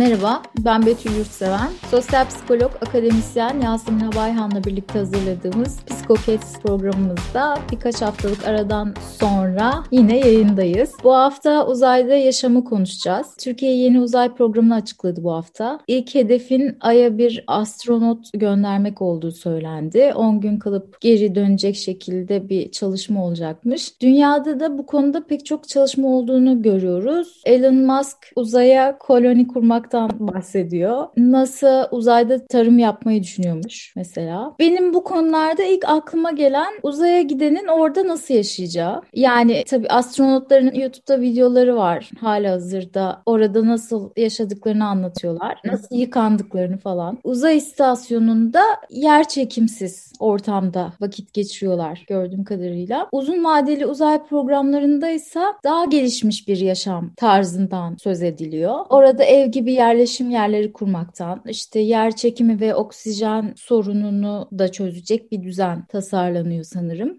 Merhaba, ben Betül Yurtseven. Sosyal psikolog, akademisyen Yasemin Abayhan'la birlikte hazırladığımız Psikokets programımızda birkaç haftalık aradan sonra yine yayındayız. Bu hafta uzayda yaşamı konuşacağız. Türkiye yeni uzay programını açıkladı bu hafta. İlk hedefin Ay'a bir astronot göndermek olduğu söylendi. 10 gün kalıp geri dönecek şekilde bir çalışma olacakmış. Dünyada da bu konuda pek çok çalışma olduğunu görüyoruz. Elon Musk uzaya koloni kurmak yapmaktan bahsediyor. NASA uzayda tarım yapmayı düşünüyormuş mesela. Benim bu konularda ilk aklıma gelen uzaya gidenin orada nasıl yaşayacağı. Yani tabii astronotların YouTube'da videoları var hala hazırda. Orada nasıl yaşadıklarını anlatıyorlar. Nasıl yıkandıklarını falan. Uzay istasyonunda yer çekimsiz ortamda vakit geçiriyorlar gördüğüm kadarıyla. Uzun vadeli uzay programlarında ise daha gelişmiş bir yaşam tarzından söz ediliyor. Orada ev gibi yerleşim yerleri kurmaktan, işte yer çekimi ve oksijen sorununu da çözecek bir düzen tasarlanıyor sanırım.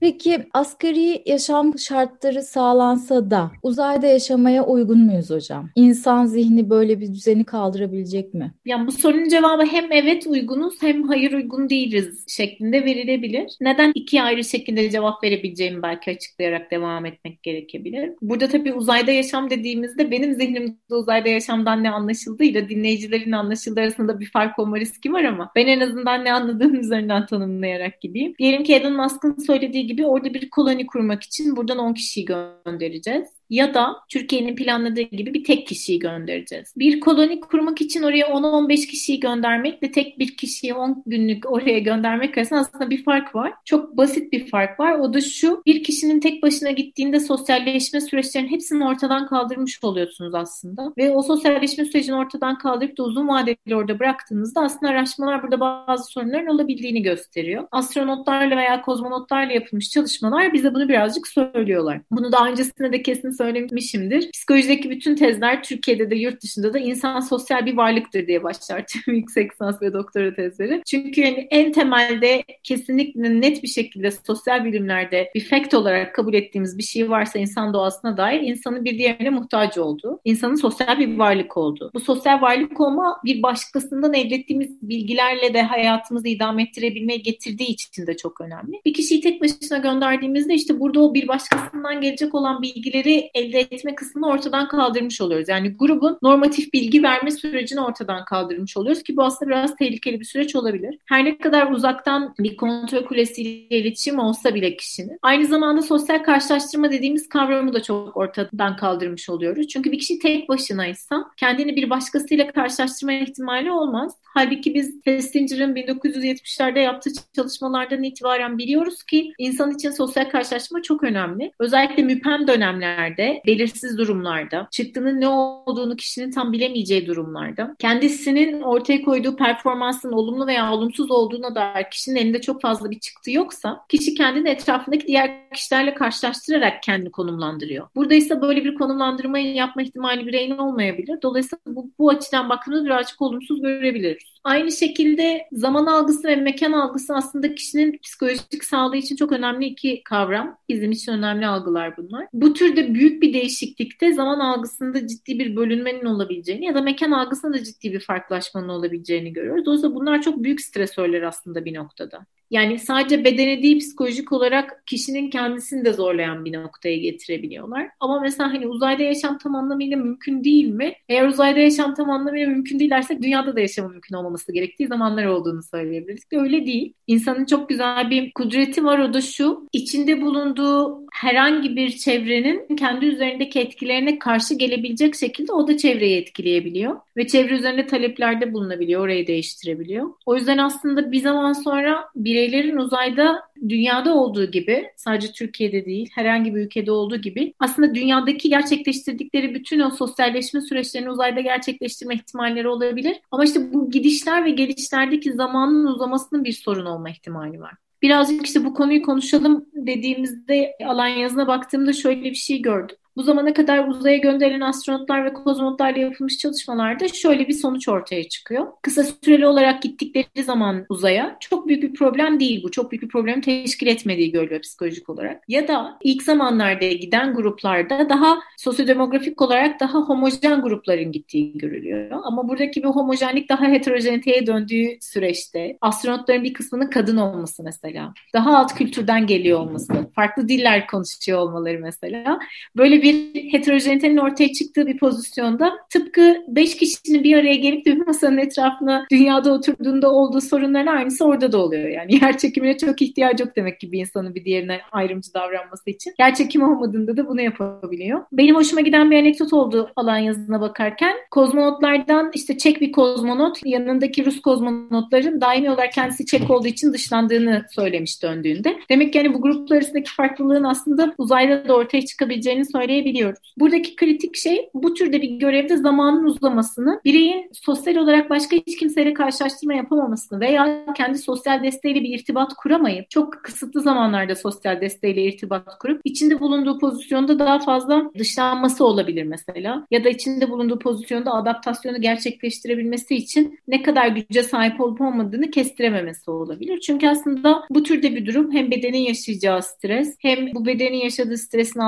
Peki asgari yaşam şartları sağlansa da uzayda yaşamaya uygun muyuz hocam? İnsan zihni böyle bir düzeni kaldırabilecek mi? Yani bu sorunun cevabı hem evet uygunuz hem hayır uygun değiliz şeklinde verilebilir. Neden iki ayrı şekilde cevap verebileceğimi belki açıklayarak devam etmek gerekebilir. Burada tabii uzayda yaşam dediğimizde benim zihnimde uzayda yaşamdan ne anlaşıldığıyla dinleyicilerin anlaşıldığı arasında bir fark olma riski var ama ben en azından ne anladığım üzerinden tanımlayarak gideyim. Diyelim ki Elon Musk'ın söylediği gibi orada bir koloni kurmak için buradan 10 kişiyi göndereceğiz ya da Türkiye'nin planladığı gibi bir tek kişiyi göndereceğiz. Bir koloni kurmak için oraya 10-15 kişiyi göndermekle tek bir kişiyi 10 günlük oraya göndermek arasında aslında bir fark var. Çok basit bir fark var. O da şu, bir kişinin tek başına gittiğinde sosyalleşme süreçlerinin hepsini ortadan kaldırmış oluyorsunuz aslında. Ve o sosyalleşme sürecini ortadan kaldırıp da uzun vadeli orada bıraktığınızda aslında araştırmalar burada bazı sorunların olabildiğini gösteriyor. Astronotlarla veya kozmonotlarla yapılmış çalışmalar bize bunu birazcık söylüyorlar. Bunu daha öncesinde de kesin söylemişimdir. Psikolojideki bütün tezler Türkiye'de de yurt dışında da insan sosyal bir varlıktır diye başlar tüm yüksek lisans ve doktora tezleri. Çünkü yani en temelde kesinlikle net bir şekilde sosyal bilimlerde bir fact olarak kabul ettiğimiz bir şey varsa insan doğasına dair insanın bir diğerine muhtaç olduğu, insanın sosyal bir varlık olduğu. Bu sosyal varlık olma bir başkasından elde ettiğimiz bilgilerle de hayatımızı idame ettirebilmeye getirdiği için de çok önemli. Bir kişiyi tek başına gönderdiğimizde işte burada o bir başkasından gelecek olan bilgileri elde etme kısmını ortadan kaldırmış oluyoruz. Yani grubun normatif bilgi verme sürecini ortadan kaldırmış oluyoruz ki bu aslında biraz tehlikeli bir süreç olabilir. Her ne kadar uzaktan bir kontrol kulesiyle iletişim olsa bile kişinin aynı zamanda sosyal karşılaştırma dediğimiz kavramı da çok ortadan kaldırmış oluyoruz. Çünkü bir kişi tek başınaysa kendini bir başkasıyla karşılaştırma ihtimali olmaz. Halbuki biz Festinger'ın 1970'lerde yaptığı çalışmalardan itibaren biliyoruz ki insan için sosyal karşılaşma çok önemli. Özellikle müpem dönemlerde, belirsiz durumlarda, çıktının ne olduğunu kişinin tam bilemeyeceği durumlarda, kendisinin ortaya koyduğu performansın olumlu veya olumsuz olduğuna dair kişinin elinde çok fazla bir çıktı yoksa, kişi kendini etrafındaki diğer kişilerle karşılaştırarak kendini konumlandırıyor. Burada ise böyle bir konumlandırmayı yapma ihtimali bireyin olmayabilir. Dolayısıyla bu, bu açıdan baktığımızda birazcık olumsuz görebiliriz. Aynı şekilde zaman algısı ve mekan algısı aslında kişinin psikolojik sağlığı için çok önemli iki kavram. Bizim için önemli algılar bunlar. Bu türde büyük bir değişiklikte zaman algısında ciddi bir bölünmenin olabileceğini ya da mekan algısında da ciddi bir farklılaşmanın olabileceğini görüyoruz. Dolayısıyla bunlar çok büyük stresörler aslında bir noktada. Yani sadece bedene değil psikolojik olarak kişinin kendisini de zorlayan bir noktaya getirebiliyorlar. Ama mesela hani uzayda yaşam tam anlamıyla mümkün değil mi? Eğer uzayda yaşam tam anlamıyla mümkün değil dersek dünyada da yaşamın mümkün olmaması gerektiği zamanlar olduğunu söyleyebiliriz. Öyle değil. İnsanın çok güzel bir kudreti var o da şu. İçinde bulunduğu herhangi bir çevrenin kendi üzerindeki etkilerine karşı gelebilecek şekilde o da çevreyi etkileyebiliyor. Ve çevre üzerinde taleplerde bulunabiliyor, orayı değiştirebiliyor. O yüzden aslında bir zaman sonra bireylerin uzayda dünyada olduğu gibi, sadece Türkiye'de değil, herhangi bir ülkede olduğu gibi aslında dünyadaki gerçekleştirdikleri bütün o sosyalleşme süreçlerini uzayda gerçekleştirme ihtimalleri olabilir. Ama işte bu gidişler ve gelişlerdeki zamanın uzamasının bir sorun olma ihtimali var. Birazcık işte bu konuyu konuşalım dediğimizde alan yazına baktığımda şöyle bir şey gördüm. Bu zamana kadar uzaya gönderilen astronotlar ve kozmonotlarla yapılmış çalışmalarda şöyle bir sonuç ortaya çıkıyor. Kısa süreli olarak gittikleri zaman uzaya çok büyük bir problem değil bu. Çok büyük bir problem teşkil etmediği görülüyor psikolojik olarak. Ya da ilk zamanlarda giden gruplarda daha sosyodemografik olarak daha homojen grupların gittiği görülüyor. Ama buradaki bir homojenlik daha heterojeniteye döndüğü süreçte astronotların bir kısmının kadın olması mesela, daha alt kültürden geliyor olması, farklı diller konuşuyor olmaları mesela. Böyle bir heterojenitenin ortaya çıktığı bir pozisyonda tıpkı beş kişinin bir araya gelip bir masanın etrafına dünyada oturduğunda olduğu sorunların aynısı orada da oluyor. Yani yer çekimine çok ihtiyacı yok demek ki bir insanın bir diğerine ayrımcı davranması için. Yer çekimi olmadığında da bunu yapabiliyor. Benim hoşuma giden bir anekdot oldu alan yazına bakarken. Kozmonotlardan işte Çek bir kozmonot yanındaki Rus kozmonotların daimi olarak kendisi Çek olduğu için dışlandığını söylemiş döndüğünde. Demek ki yani bu gruplar arasındaki farklılığın aslında uzayda da ortaya çıkabileceğini söyleyebiliyoruz. Buradaki kritik şey bu türde bir görevde zamanın uzamasını, bireyin sosyal olarak başka hiç kimseyle karşılaştırma yapamamasını veya kendi sosyal desteğiyle bir irtibat kuramayıp çok kısıtlı zamanlarda sosyal desteğiyle irtibat kurup içinde bulunduğu pozisyonda daha fazla dışlanması olabilir mesela. Ya da içinde bulunduğu pozisyonda adaptasyonu gerçekleştirebilmesi için ne kadar güce sahip olup olmadığını kestirememesi olabilir. Çünkü aslında bu türde bir durum hem bedenin yaşayacağı stres hem bu bedenin yaşadığı stresin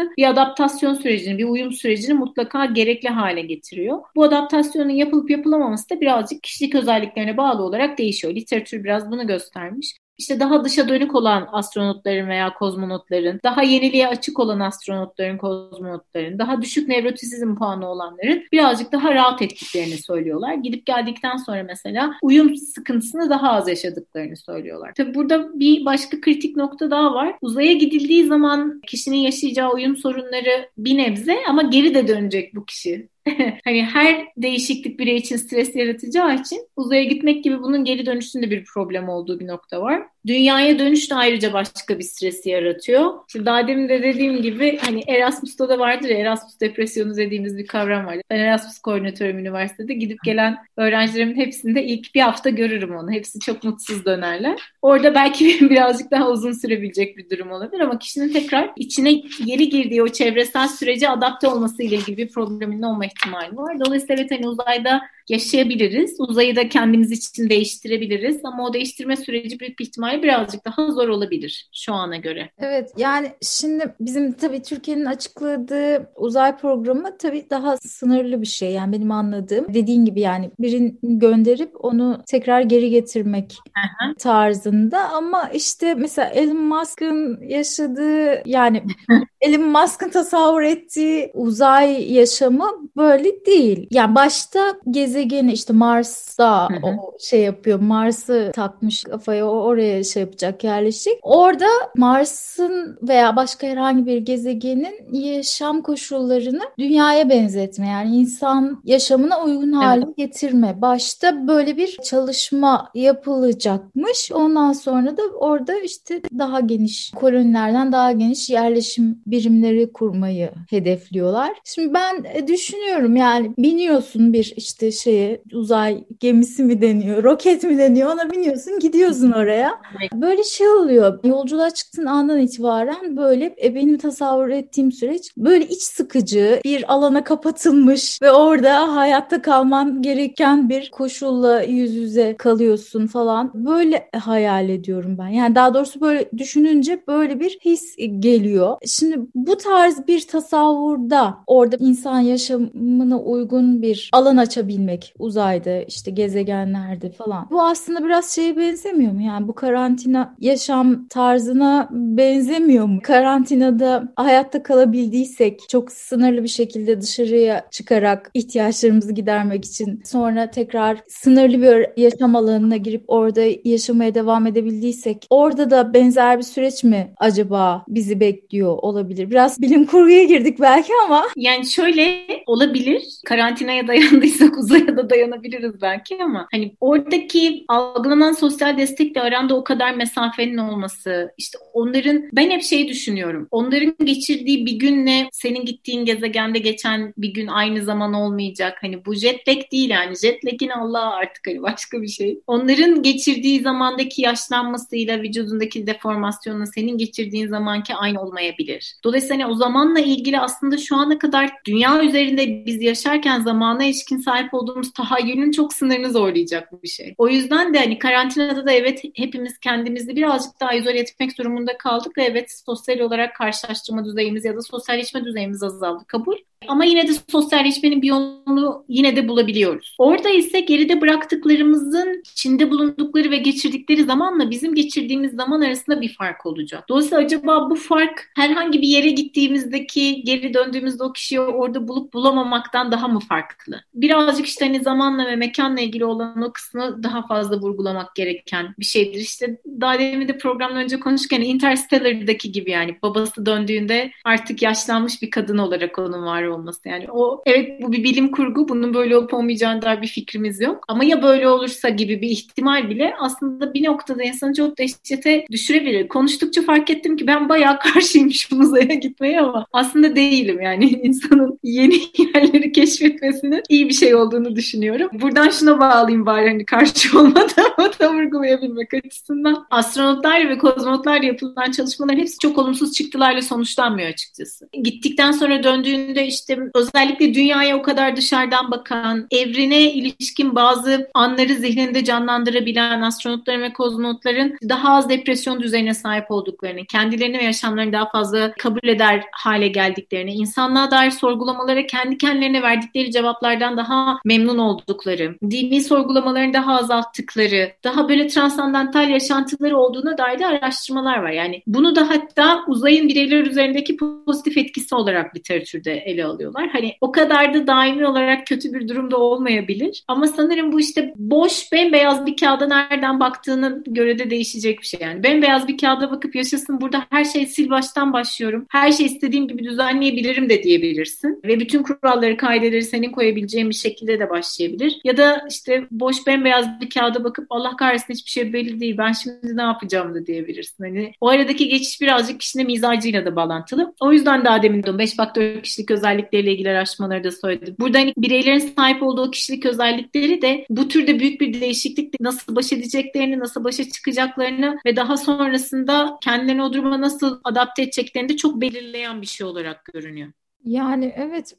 anlamlandırması bir adaptasyon sürecini, bir uyum sürecini mutlaka gerekli hale getiriyor. Bu adaptasyonun yapılıp yapılamaması da birazcık kişilik özelliklerine bağlı olarak değişiyor. Literatür biraz bunu göstermiş işte daha dışa dönük olan astronotların veya kozmonotların, daha yeniliğe açık olan astronotların, kozmonotların, daha düşük nevrotizm puanı olanların birazcık daha rahat ettiklerini söylüyorlar. Gidip geldikten sonra mesela uyum sıkıntısını daha az yaşadıklarını söylüyorlar. Tabi burada bir başka kritik nokta daha var. Uzaya gidildiği zaman kişinin yaşayacağı uyum sorunları bir nebze ama geri de dönecek bu kişi. hani her değişiklik birey için stres yaratacağı için uzaya gitmek gibi bunun geri dönüşünde bir problem olduğu bir nokta var. Dünyaya dönüş de ayrıca başka bir stresi yaratıyor. Şimdi daha demin de dediğim gibi hani Erasmus'ta da vardır ya Erasmus depresyonu dediğimiz bir kavram var. Ben Erasmus koordinatörüm üniversitede gidip gelen öğrencilerimin hepsinde ilk bir hafta görürüm onu. Hepsi çok mutsuz dönerler. Orada belki birazcık daha uzun sürebilecek bir durum olabilir ama kişinin tekrar içine yeni girdiği o çevresel sürece adapte olması ile ilgili bir problemin olma ihtimali var. Dolayısıyla evet hani uzayda yaşayabiliriz. Uzayı da kendimiz için değiştirebiliriz ama o değiştirme süreci büyük bir ihtimalle birazcık daha zor olabilir şu ana göre. Evet yani şimdi bizim tabii Türkiye'nin açıkladığı uzay programı tabii daha sınırlı bir şey. Yani benim anladığım dediğin gibi yani birini gönderip onu tekrar geri getirmek Aha. tarzında ama işte mesela Elon Musk'ın yaşadığı yani Elon Musk'ın tasavvur ettiği uzay yaşamı böyle değil. Yani başta gezegeni işte Mars'ta hı hı. o şey yapıyor. Mars'ı takmış kafaya oraya şey yapacak yerleşecek. Orada Mars'ın veya başka herhangi bir gezegenin yaşam koşullarını dünyaya benzetme. Yani insan yaşamına uygun hale evet. getirme. Başta böyle bir çalışma yapılacakmış. Ondan sonra da orada işte daha geniş kolonilerden daha geniş yerleşim birimleri kurmayı hedefliyorlar. Şimdi ben e, düşünüyorum yani biniyorsun bir işte şeye uzay gemisi mi deniyor, roket mi deniyor ona biniyorsun gidiyorsun oraya. Böyle şey oluyor. Yolculuğa çıktığın andan itibaren böyle e, benim tasavvur ettiğim süreç böyle iç sıkıcı bir alana kapatılmış ve orada hayatta kalman gereken bir koşulla yüz yüze kalıyorsun falan. Böyle hayal ediyorum ben. Yani daha doğrusu böyle düşününce böyle bir his geliyor. Şimdi bu tarz bir tasavvurda orada insan yaşamına uygun bir alan açabilmek uzayda işte gezegenlerde falan. Bu aslında biraz şeye benzemiyor mu? Yani bu karantina yaşam tarzına benzemiyor mu? Karantinada hayatta kalabildiysek çok sınırlı bir şekilde dışarıya çıkarak ihtiyaçlarımızı gidermek için sonra tekrar sınırlı bir yaşam alanına girip orada yaşamaya devam edebildiysek orada da benzer bir süreç mi acaba bizi bekliyor olabilir? Biraz bilim kurguya girdik belki ama. Yani şöyle olabilir. Karantinaya dayandıysak uzaya da dayanabiliriz belki ama hani oradaki algılanan sosyal destekle aranda o kadar mesafenin olması, işte onların ben hep şey düşünüyorum. Onların geçirdiği bir günle senin gittiğin gezegende geçen bir gün aynı zaman olmayacak. Hani bu jet lag değil yani. Jet lag'in Allah artık hani başka bir şey. Onların geçirdiği zamandaki yaşlanmasıyla vücudundaki deformasyonla senin geçirdiğin zamanki aynı olmayabilir. Dolayısıyla hani o zamanla ilgili aslında şu ana kadar dünya üzerinde biz yaşarken zamana ilişkin sahip olduğumuz tahayyülün çok sınırını zorlayacak bir şey. O yüzden de hani karantinada da evet hepimiz kendimizi birazcık daha izole etmek durumunda kaldık ve evet sosyal olarak karşılaştırma düzeyimiz ya da sosyalleşme düzeyimiz azaldı kabul. Ama yine de sosyalleşmenin bir yolunu yine de bulabiliyoruz. Orada ise geride bıraktıklarımızın içinde bulundukları ve geçirdikleri zamanla bizim geçirdiğimiz zaman arasında bir fark olacak. Dolayısıyla acaba bu fark herhangi bir yere gittiğimizdeki geri döndüğümüzde o kişiyi orada bulup bulamamaktan daha mı farklı? Birazcık işte hani zamanla ve mekanla ilgili olan o kısmı daha fazla vurgulamak gereken bir şeydir. İşte daha demin de programdan önce konuşurken Interstellar'daki gibi yani babası döndüğünde artık yaşlanmış bir kadın olarak onun var olması. Yani o evet bu bir bilim kurgu. Bunun böyle olup olmayacağına dair bir fikrimiz yok. Ama ya böyle olursa gibi bir ihtimal bile aslında bir noktada insanı çok dehşete düşürebilir. Konuştukça fark ettim ki ben bayağı karşıymışım uzaya gitmeye ama aslında değilim. Yani insanın yeni yerleri keşfetmesinin iyi bir şey olduğunu düşünüyorum. Buradan şuna bağlayayım bari hani karşı olmadığımı da vurgulayabilmek açısından. Astronotlar ve kozmonotlarla yapılan çalışmalar hepsi çok olumsuz çıktılarla sonuçlanmıyor açıkçası. Gittikten sonra döndüğünde işte işte özellikle dünyaya o kadar dışarıdan bakan, evrene ilişkin bazı anları zihninde canlandırabilen astronotların ve kozmonotların daha az depresyon düzeyine sahip olduklarını, kendilerini ve yaşamlarını daha fazla kabul eder hale geldiklerini, insanlığa dair sorgulamalara kendi kendilerine verdikleri cevaplardan daha memnun oldukları, dini sorgulamalarını daha azalttıkları, daha böyle transandantal yaşantıları olduğuna dair de araştırmalar var. Yani bunu da hatta uzayın bireyler üzerindeki pozitif etkisi olarak literatürde ele alıyorlar. Hani o kadar da daimi olarak kötü bir durumda olmayabilir. Ama sanırım bu işte boş bembeyaz bir kağıda nereden baktığına göre de değişecek bir şey. Yani bembeyaz bir kağıda bakıp yaşasın burada her şey sil baştan başlıyorum. Her şey istediğim gibi düzenleyebilirim de diyebilirsin. Ve bütün kuralları, kaideleri senin koyabileceğin bir şekilde de başlayabilir. Ya da işte boş bembeyaz bir kağıda bakıp Allah kahretsin hiçbir şey belli değil. Ben şimdi ne yapacağım da diyebilirsin. Hani o aradaki geçiş birazcık kişinin mizacıyla da bağlantılı. O yüzden daha demin 5 faktör kişilik özellik özellikleriyle ilgili araştırmaları da söyledim. Burada hani bireylerin sahip olduğu kişilik özellikleri de bu türde büyük bir değişiklikle nasıl baş edeceklerini, nasıl başa çıkacaklarını ve daha sonrasında kendilerini o duruma nasıl adapte edeceklerini de çok belirleyen bir şey olarak görünüyor. Yani evet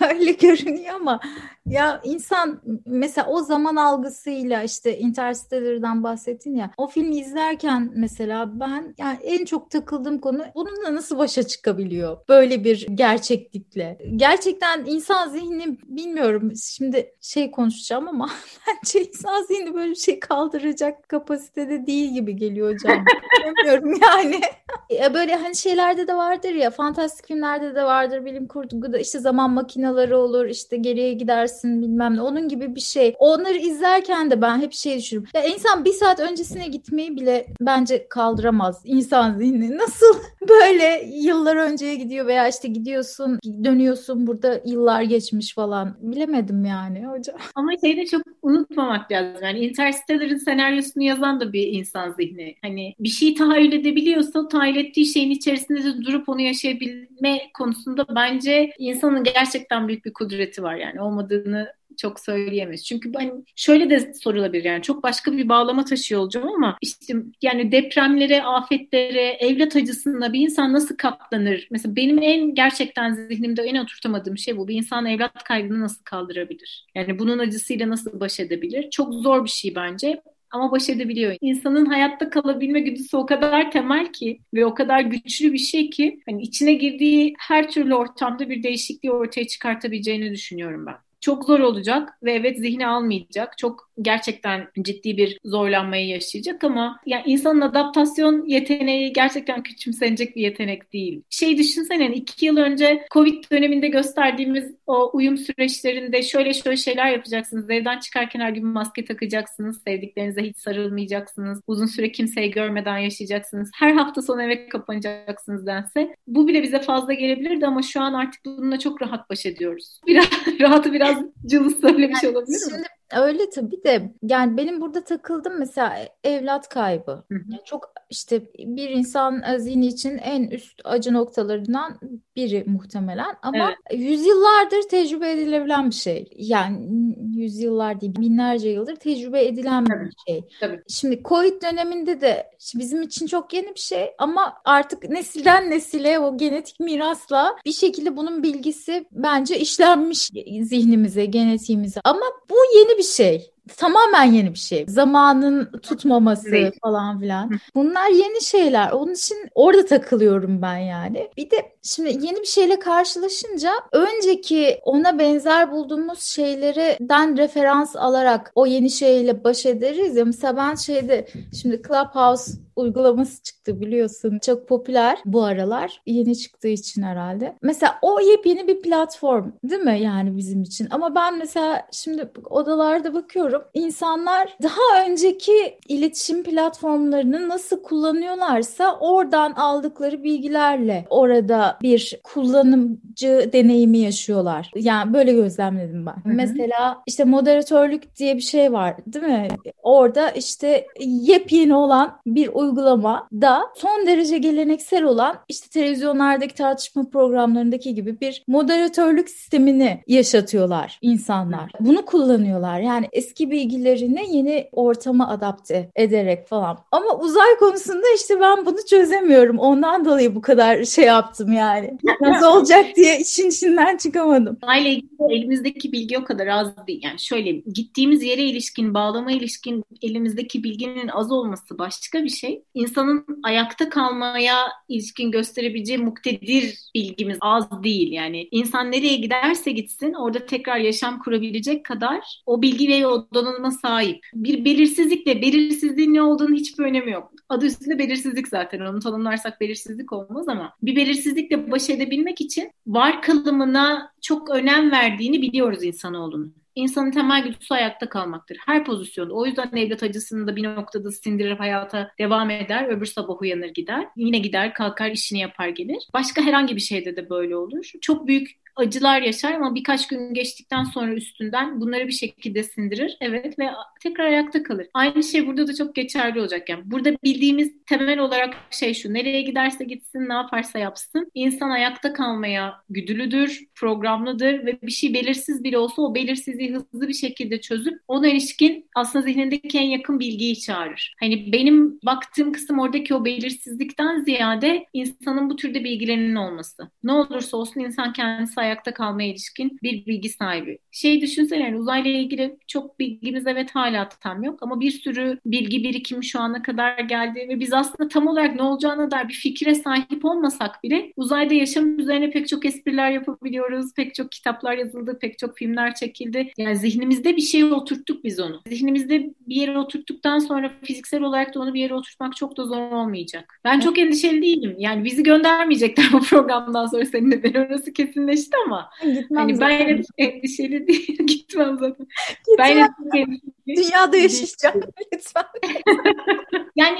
öyle görünüyor ama ya insan mesela o zaman algısıyla işte Interstellar'dan bahsettin ya o filmi izlerken mesela ben yani en çok takıldığım konu bununla nasıl başa çıkabiliyor böyle bir gerçeklikle. Gerçekten insan zihni bilmiyorum şimdi şey konuşacağım ama bence insan zihni böyle bir şey kaldıracak kapasitede değil gibi geliyor hocam. Bilmiyorum yani. böyle hani şeylerde de vardır ya fantastik filmlerde de vardır bilim kurguda işte zaman makineleri olur işte geriye gidersin bilmem ne onun gibi bir şey. Onları izlerken de ben hep şey düşünüyorum. Ya insan bir saat öncesine gitmeyi bile bence kaldıramaz insan zihni. Nasıl böyle yıllar önceye gidiyor veya işte gidiyorsun dönüyorsun burada yıllar geçmiş falan. Bilemedim yani hocam. Ama şeyi de çok unutmamak lazım. Yani Interstellar'ın senaryosunu yazan da bir insan zihni. Hani bir şeyi tahayyül edebiliyorsa tahayyül ettiği şeyin içerisinde de durup onu yaşayabilme konusunda bence insanın gerçekten büyük bir kudreti var. Yani olmadığını çok söyleyemeyiz. Çünkü hani şöyle de sorulabilir yani çok başka bir bağlama taşıyor olacağım ama işte yani depremlere, afetlere, evlat acısına bir insan nasıl katlanır? Mesela benim en gerçekten zihnimde en oturtamadığım şey bu. Bir insan evlat kaybını nasıl kaldırabilir? Yani bunun acısıyla nasıl baş edebilir? Çok zor bir şey bence ama baş edebiliyor. İnsanın hayatta kalabilme güdüsü o kadar temel ki ve o kadar güçlü bir şey ki hani içine girdiği her türlü ortamda bir değişikliği ortaya çıkartabileceğini düşünüyorum ben çok zor olacak ve evet zihni almayacak. Çok gerçekten ciddi bir zorlanmayı yaşayacak ama yani insanın adaptasyon yeteneği gerçekten küçümsenecek bir yetenek değil. Şey düşünsene iki yıl önce Covid döneminde gösterdiğimiz o uyum süreçlerinde şöyle şöyle şeyler yapacaksınız. Evden çıkarken her gün maske takacaksınız. Sevdiklerinize hiç sarılmayacaksınız. Uzun süre kimseyi görmeden yaşayacaksınız. Her hafta sonu eve kapanacaksınız dense. Bu bile bize fazla gelebilirdi ama şu an artık bununla çok rahat baş ediyoruz. Biraz rahatı biraz cılız söylemiş yani olabilir mi? Şimdi Öyle tabii de yani benim burada takıldım mesela evlat kaybı. Yani çok işte bir insan zihni için en üst acı noktalarından biri muhtemelen ama evet. yüzyıllardır tecrübe edilebilen bir şey. Yani yüzyıllar değil binlerce yıldır tecrübe edilen tabii. bir şey. Tabii. Şimdi Covid döneminde de bizim için çok yeni bir şey ama artık nesilden nesile o genetik mirasla bir şekilde bunun bilgisi bence işlenmiş zihnimize, genetiğimize. Ama bu yeni bir şey tamamen yeni bir şey. Zamanın tutmaması Değil. falan filan. Bunlar yeni şeyler. Onun için orada takılıyorum ben yani. Bir de şimdi yeni bir şeyle karşılaşınca önceki ona benzer bulduğumuz şeylerden referans alarak o yeni şeyle baş ederiz ya. Mesela ben şeyde şimdi Clubhouse uygulaması çıktı biliyorsun. Çok popüler bu aralar. Yeni çıktığı için herhalde. Mesela o yepyeni bir platform değil mi yani bizim için? Ama ben mesela şimdi odalarda bakıyorum. İnsanlar daha önceki iletişim platformlarını nasıl kullanıyorlarsa oradan aldıkları bilgilerle orada bir kullanımcı deneyimi yaşıyorlar. Yani böyle gözlemledim ben. Hı hı. Mesela işte moderatörlük diye bir şey var değil mi? Orada işte yepyeni olan bir uygulama da son derece geleneksel olan işte televizyonlardaki tartışma programlarındaki gibi bir moderatörlük sistemini yaşatıyorlar insanlar. Bunu kullanıyorlar. Yani eski bilgilerini yeni ortama adapte ederek falan. Ama uzay konusunda işte ben bunu çözemiyorum. Ondan dolayı bu kadar şey yaptım yani. Nasıl olacak diye işin içinden çıkamadım. Uzayla ilgili elimizdeki bilgi o kadar az değil. Yani şöyle gittiğimiz yere ilişkin, bağlama ilişkin elimizdeki bilginin az olması başka bir şey insanın ayakta kalmaya ilişkin gösterebileceği muktedir bilgimiz az değil. Yani insan nereye giderse gitsin orada tekrar yaşam kurabilecek kadar o bilgi ve o donanıma sahip. Bir belirsizlikle belirsizliğin ne olduğunu hiçbir önemi yok. Adı üstünde belirsizlik zaten. Onu tanımlarsak belirsizlik olmaz ama bir belirsizlikle baş edebilmek için var kalımına çok önem verdiğini biliyoruz insanoğlunun insanın temel güdüsü ayakta kalmaktır. Her pozisyonda. O yüzden evlat acısını da bir noktada sindirip hayata devam eder. Öbür sabah uyanır gider. Yine gider kalkar işini yapar gelir. Başka herhangi bir şeyde de böyle olur. Çok büyük acılar yaşar ama birkaç gün geçtikten sonra üstünden bunları bir şekilde sindirir. Evet ve tekrar ayakta kalır. Aynı şey burada da çok geçerli olacak. Yani burada bildiğimiz temel olarak şey şu. Nereye giderse gitsin, ne yaparsa yapsın. İnsan ayakta kalmaya güdülüdür, programlıdır ve bir şey belirsiz bile olsa o belirsizliği hızlı bir şekilde çözüp ona ilişkin aslında zihnindeki en yakın bilgiyi çağırır. Hani benim baktığım kısım oradaki o belirsizlikten ziyade insanın bu türde bilgilerinin olması. Ne olursa olsun insan kendisi ayakta kalmaya ilişkin bir bilgi sahibi. Şey düşünsene yani uzayla ilgili çok bilgimiz evet hala tam yok ama bir sürü bilgi birikimi şu ana kadar geldi ve biz aslında tam olarak ne olacağına dair bir fikre sahip olmasak bile uzayda yaşam üzerine pek çok espriler yapabiliyoruz. Pek çok kitaplar yazıldı, pek çok filmler çekildi. Yani zihnimizde bir şey oturttuk biz onu. Zihnimizde bir yere oturttuktan sonra fiziksel olarak da onu bir yere oturtmak çok da zor olmayacak. Ben çok endişeli değilim. Yani bizi göndermeyecekler bu programdan sonra seninle. Ben orası kesinleşti ama Gitmem hani zaten. ben endişeli değil. Gitmem zaten. Gitmem. Ben Dünyada yaşayacağım lütfen. yani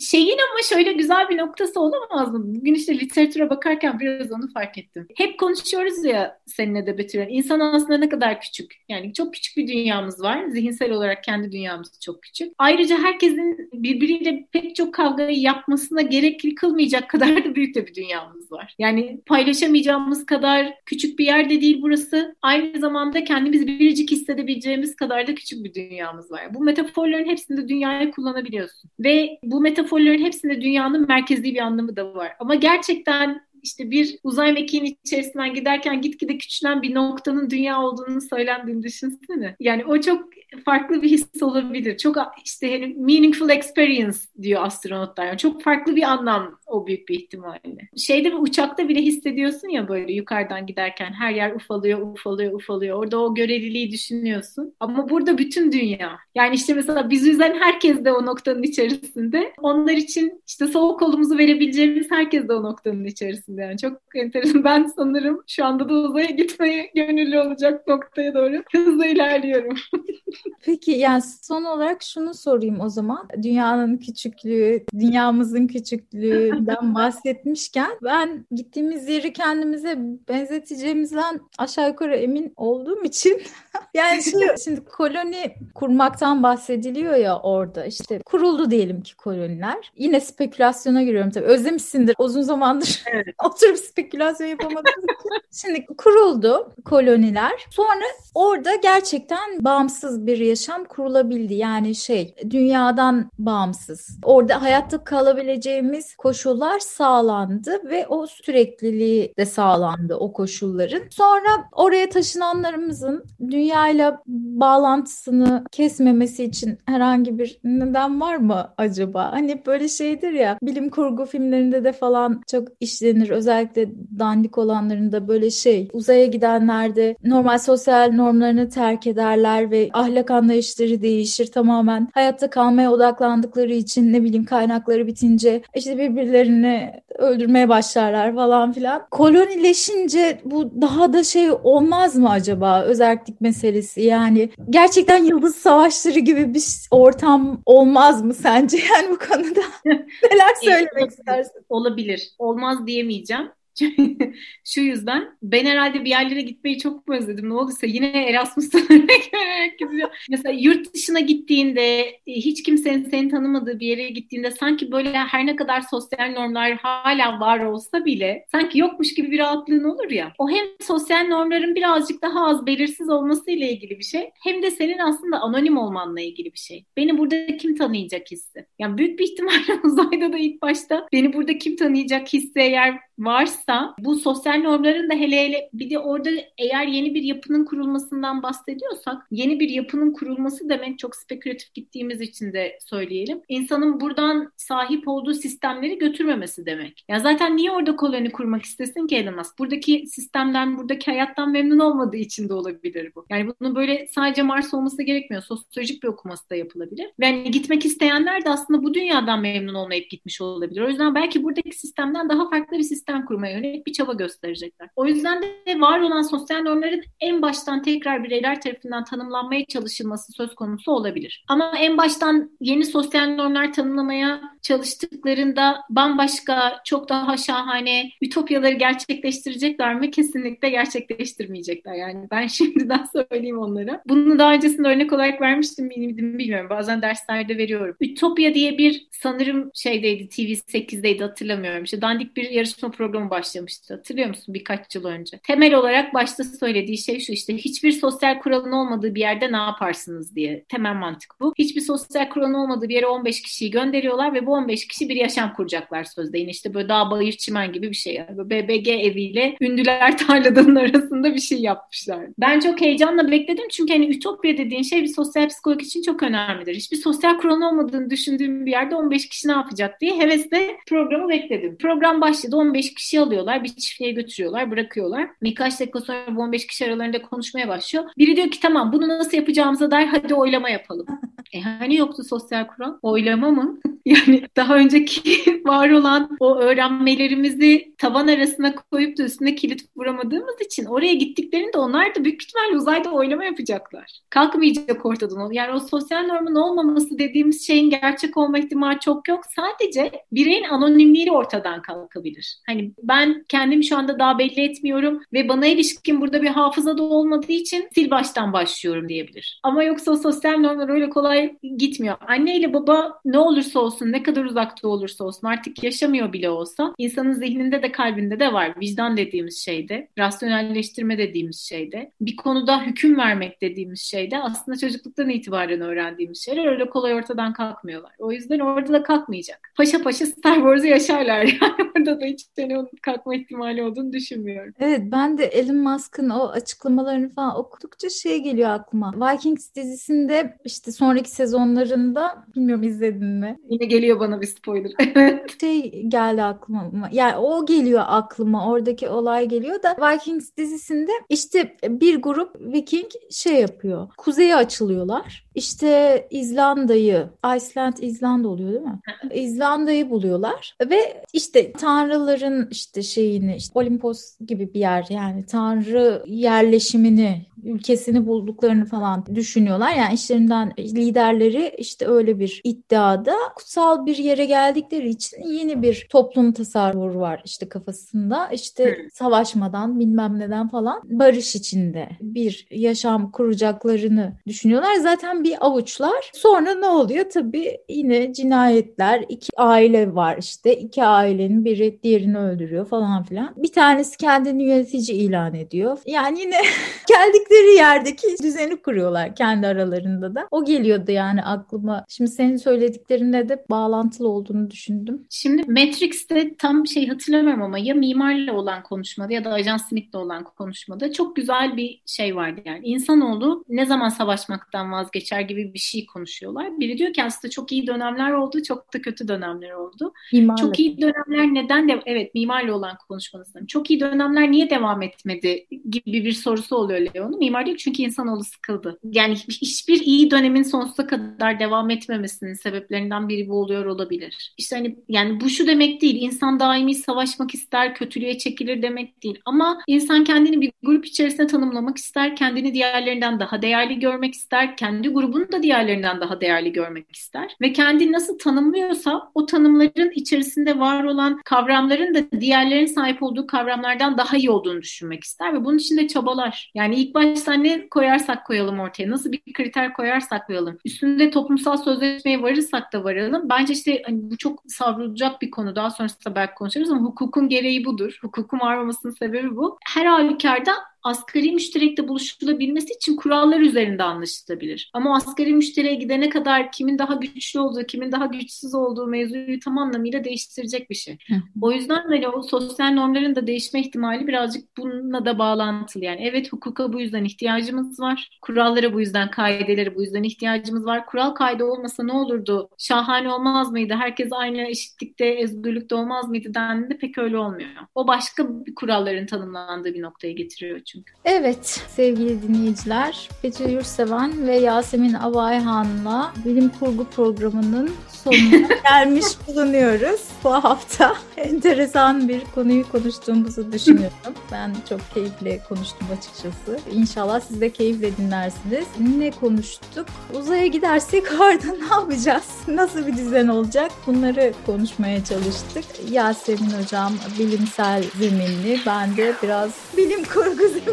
şeyin ama şöyle güzel bir noktası olamaz mı? Bugün işte literatüre bakarken biraz onu fark ettim. Hep konuşuyoruz ya seninle de Betülen. İnsan aslında ne kadar küçük. Yani çok küçük bir dünyamız var. Zihinsel olarak kendi dünyamız çok küçük. Ayrıca herkesin birbiriyle pek çok kavgayı yapmasına gerekli kılmayacak kadar da büyük de bir dünyamız var. Yani paylaşamayacağımız kadar küçük bir yerde değil burası. Aynı zamanda kendimizi biricik hissedebileceğimiz kadar da küçük bir dünyamız var. Bu metaforların hepsinde dünyayı kullanabiliyorsun. Ve bu metaforların hepsinde dünyanın merkezli bir anlamı da var. Ama gerçekten işte bir uzay mekiğinin içerisinden giderken gitgide küçülen bir noktanın dünya olduğunu söylendiğini düşünsene. Yani o çok farklı bir his olabilir. Çok işte hani meaningful experience diyor astronotlar. Yani çok farklı bir anlam o büyük bir ihtimalle. Şeyde bir uçakta bile hissediyorsun ya böyle yukarıdan giderken her yer ufalıyor, ufalıyor, ufalıyor. Orada o görevliliği düşünüyorsun. Ama burada bütün dünya. Yani işte mesela biz yüzden herkes de o noktanın içerisinde. Onlar için işte soğuk kolumuzu verebileceğimiz herkes de o noktanın içerisinde. Yani çok enteresan. Ben sanırım şu anda da uzaya gitmeye gönüllü olacak noktaya doğru hızla ilerliyorum. Peki yani son olarak şunu sorayım o zaman. Dünyanın küçüklüğü, dünyamızın küçüklüğü, koloniden bahsetmişken ben gittiğimiz yeri kendimize benzeteceğimizden aşağı yukarı emin olduğum için yani şimdi, şimdi koloni kurmaktan bahsediliyor ya orada işte kuruldu diyelim ki koloniler. Yine spekülasyona giriyorum tabii. Özlemişsindir uzun zamandır evet. oturup spekülasyon yapamadığımız Şimdi kuruldu koloniler. Sonra orada gerçekten bağımsız bir yaşam kurulabildi. Yani şey dünyadan bağımsız. Orada hayatta kalabileceğimiz koşullar sağlandı ve o sürekliliği de sağlandı o koşulların. Sonra oraya taşınanlarımızın dünyayla bağlantısını kesmemesi için herhangi bir neden var mı acaba? Hani böyle şeydir ya bilim kurgu filmlerinde de falan çok işlenir. Özellikle dandik olanlarında böyle şey uzaya gidenlerde normal sosyal normlarını terk ederler ve ahlak anlayışları değişir tamamen. Hayatta kalmaya odaklandıkları için ne bileyim kaynakları bitince işte birbirlerini öldürmeye başlarlar falan filan. Kolonileşince bu daha da şey olmaz mı acaba özellik meselesi yani gerçekten yıldız savaşları gibi bir ortam olmaz mı sence yani bu konuda neler söylemek istersin? Olabilir. Olmaz diyemeyeceğim. Şu yüzden ben herhalde bir yerlere gitmeyi çok mu özledim? Ne olursa yine Erasmus'tan örnek gideceğim. Mesela yurt dışına gittiğinde e, hiç kimsenin seni tanımadığı bir yere gittiğinde sanki böyle her ne kadar sosyal normlar hala var olsa bile sanki yokmuş gibi bir rahatlığın olur ya. O hem sosyal normların birazcık daha az belirsiz olması ile ilgili bir şey hem de senin aslında anonim olmanla ilgili bir şey. Beni burada kim tanıyacak hissi. Yani büyük bir ihtimalle uzayda da ilk başta beni burada kim tanıyacak hissi eğer varsa bu sosyal normların da hele hele bir de orada eğer yeni bir yapının kurulmasından bahsediyorsak yeni bir yapının kurulması demek çok spekülatif gittiğimiz için de söyleyelim. İnsanın buradan sahip olduğu sistemleri götürmemesi demek. Ya zaten niye orada koloni kurmak istesin ki Elon Musk? Buradaki sistemden, buradaki hayattan memnun olmadığı için de olabilir bu. Yani bunun böyle sadece Mars olması gerekmiyor. Sosyolojik bir okuması da yapılabilir. Yani gitmek isteyenler de aslında bu dünyadan memnun olmayıp gitmiş olabilir. O yüzden belki buradaki sistemden daha farklı bir sistem sistem kurmaya yönelik bir çaba gösterecekler. O yüzden de var olan sosyal normların en baştan tekrar bireyler tarafından tanımlanmaya çalışılması söz konusu olabilir. Ama en baştan yeni sosyal normlar tanımlamaya çalıştıklarında bambaşka, çok daha şahane ütopyaları gerçekleştirecekler mi? Kesinlikle gerçekleştirmeyecekler. Yani ben şimdiden söyleyeyim onlara. Bunu daha öncesinde örnek olarak vermiştim bilmiyorum. Bazen derslerde veriyorum. Ütopya diye bir sanırım şeydeydi TV8'deydi hatırlamıyorum. İşte dandik bir yarışma programı başlamıştı. Hatırlıyor musun birkaç yıl önce? Temel olarak başta söylediği şey şu işte hiçbir sosyal kuralın olmadığı bir yerde ne yaparsınız diye. Temel mantık bu. Hiçbir sosyal kuralın olmadığı bir yere 15 kişiyi gönderiyorlar ve bu 15 kişi bir yaşam kuracaklar sözde. Yine işte böyle dağ bayır çimen gibi bir şey. Yani. Böyle BBG eviyle ünlüler tarladanın arasında bir şey yapmışlar. Ben çok heyecanla bekledim çünkü hani ütopya dediğin şey bir sosyal psikolog için çok önemlidir. Hiçbir sosyal kuralın olmadığını düşündüğüm bir yerde 15 kişi ne yapacak diye hevesle programı bekledim. Program başladı 15 15 kişi alıyorlar. Bir çiftliğe götürüyorlar, bırakıyorlar. Birkaç dakika sonra bu 15 kişi aralarında konuşmaya başlıyor. Biri diyor ki tamam bunu nasıl yapacağımıza dair hadi oylama yapalım. E hani yoktu sosyal kural? Oylama mı? yani daha önceki var olan o öğrenmelerimizi tavan arasına koyup da üstüne kilit vuramadığımız için oraya gittiklerinde onlar da büyük ihtimalle uzayda oylama yapacaklar. Kalkmayacak ortadan. Yani o sosyal normun olmaması dediğimiz şeyin gerçek olma ihtimali çok yok. Sadece bireyin anonimliği ortadan kalkabilir. Hani ben kendimi şu anda daha belli etmiyorum ve bana ilişkin burada bir hafıza da olmadığı için sil baştan başlıyorum diyebilir. Ama yoksa o sosyal normlar öyle kolay gitmiyor. Anne ile baba ne olursa olsun, ne kadar uzakta olursa olsun artık yaşamıyor bile olsa insanın zihninde de kalbinde de var. Vicdan dediğimiz şeyde, rasyonelleştirme dediğimiz şeyde, bir konuda hüküm vermek dediğimiz şeyde aslında çocukluktan itibaren öğrendiğimiz şeyler öyle kolay ortadan kalkmıyorlar. O yüzden orada da kalkmayacak. Paşa paşa Star Wars'u yaşarlar yani orada da hiç onun kalkma ihtimali olduğunu düşünmüyorum. Evet ben de Elon Musk'ın o açıklamalarını falan okudukça şey geliyor aklıma. Vikings dizisinde işte sonraki sezonlarında bilmiyorum izledin mi? Yine geliyor bana bir spoiler. şey geldi aklıma. Yani o geliyor aklıma. Oradaki olay geliyor da Vikings dizisinde işte bir grup Viking şey yapıyor. Kuzeye açılıyorlar işte İzlanda'yı, Iceland İzlanda oluyor değil mi? İzlanda'yı buluyorlar ve işte tanrıların işte şeyini, işte Olimpos gibi bir yer yani tanrı yerleşimini ülkesini bulduklarını falan düşünüyorlar. Yani işlerinden liderleri işte öyle bir iddiada kutsal bir yere geldikleri için yeni bir toplum tasarruru var işte kafasında. İşte savaşmadan bilmem neden falan barış içinde bir yaşam kuracaklarını düşünüyorlar. Zaten bir avuçlar. Sonra ne oluyor? Tabii yine cinayetler. iki aile var işte. iki ailenin biri diğerini öldürüyor falan filan. Bir tanesi kendini yönetici ilan ediyor. Yani yine geldikleri yerdeki düzeni kuruyorlar kendi aralarında da. O geliyordu yani aklıma. Şimdi senin söylediklerinde de bağlantılı olduğunu düşündüm. Şimdi Matrix'te tam şey hatırlamıyorum ama ya mimarla olan konuşmada ya da Ajan Smith'le olan konuşmada çok güzel bir şey vardı yani. İnsanoğlu ne zaman savaşmaktan vazgeçer gibi bir şey konuşuyorlar. Biri diyor ki aslında çok iyi dönemler oldu, çok da kötü dönemler oldu. Mimarla. Çok iyi dönemler neden de evet mimarla olan konuşmanızdan. Çok iyi dönemler niye devam etmedi gibi bir sorusu oluyor Leon'un. Mimar diyor çünkü insanoğlu sıkıldı. Yani hiçbir iyi dönemin sonsuza kadar devam etmemesinin sebeplerinden biri bu oluyor olabilir. İşte hani yani bu şu demek değil. İnsan daimi savaşmak ister, kötülüğe çekilir demek değil. Ama insan kendini bir grup içerisinde tanımlamak ister, kendini diğerlerinden daha değerli görmek ister, kendi grubunu da diğerlerinden daha değerli görmek ister. Ve kendini nasıl tanımlıyorsa o tanımların içerisinde var olan kavramların da diğerlerinin sahip olduğu kavramlardan daha iyi olduğunu düşünmek ister ve bunun için de çabalar. Yani ilk başta ne koyarsak koyalım ortaya, nasıl bir kriter koyarsak koyalım, üstünde toplumsal sözleşmeye varırsak da varalım. Bence işte hani bu çok savrulacak bir konu. Daha sonrasında belki konuşuruz ama hukukun gereği budur. Hukukun var olmasının sebebi bu. Her halükarda asgari müşterekte buluşulabilmesi için kurallar üzerinde anlaşılabilir. Ama asgari müştereye gidene kadar kimin daha güçlü olduğu, kimin daha güçsüz olduğu mevzuyu tam anlamıyla değiştirecek bir şey. o yüzden hani o sosyal normların da değişme ihtimali birazcık bununla da bağlantılı. Yani evet hukuka bu yüzden ihtiyacımız var. Kurallara bu yüzden, kaidelere bu yüzden ihtiyacımız var. Kural kaydı olmasa ne olurdu? Şahane olmaz mıydı? Herkes aynı eşitlikte, özgürlükte olmaz mıydı dendiğinde pek öyle olmuyor. O başka bir kuralların tanımlandığı bir noktaya getiriyor çünkü. Evet sevgili dinleyiciler Betül Yurtseven ve Yasemin Avayhan'la bilim kurgu programının sonuna gelmiş bulunuyoruz. Bu hafta enteresan bir konuyu konuştuğumuzu düşünüyorum. Ben çok keyifle konuştum açıkçası. İnşallah siz de keyifle dinlersiniz. Ne konuştuk? Uzaya gidersek orada ne yapacağız? Nasıl bir düzen olacak? Bunları konuşmaya çalıştık. Yasemin hocam bilimsel zeminli, ben de biraz bilim kurgu zeminli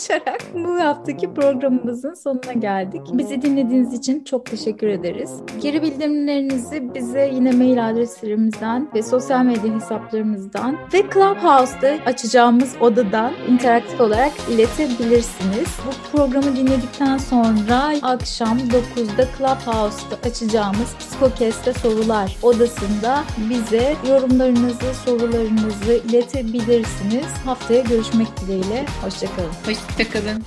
konuşarak bu haftaki programımızın sonuna geldik. Bizi dinlediğiniz için çok teşekkür ederiz. Geri bildirimlerinizi bize yine mail adreslerimizden ve sosyal medya hesaplarımızdan ve Clubhouse'da açacağımız odadan interaktif olarak iletebilirsiniz. Bu programı dinledikten sonra akşam 9'da Clubhouse'da açacağımız Psikokest'te sorular odasında bize yorumlarınızı, sorularınızı iletebilirsiniz. Haftaya görüşmek dileğiyle. Hoşçakalın. Hoşçakalın.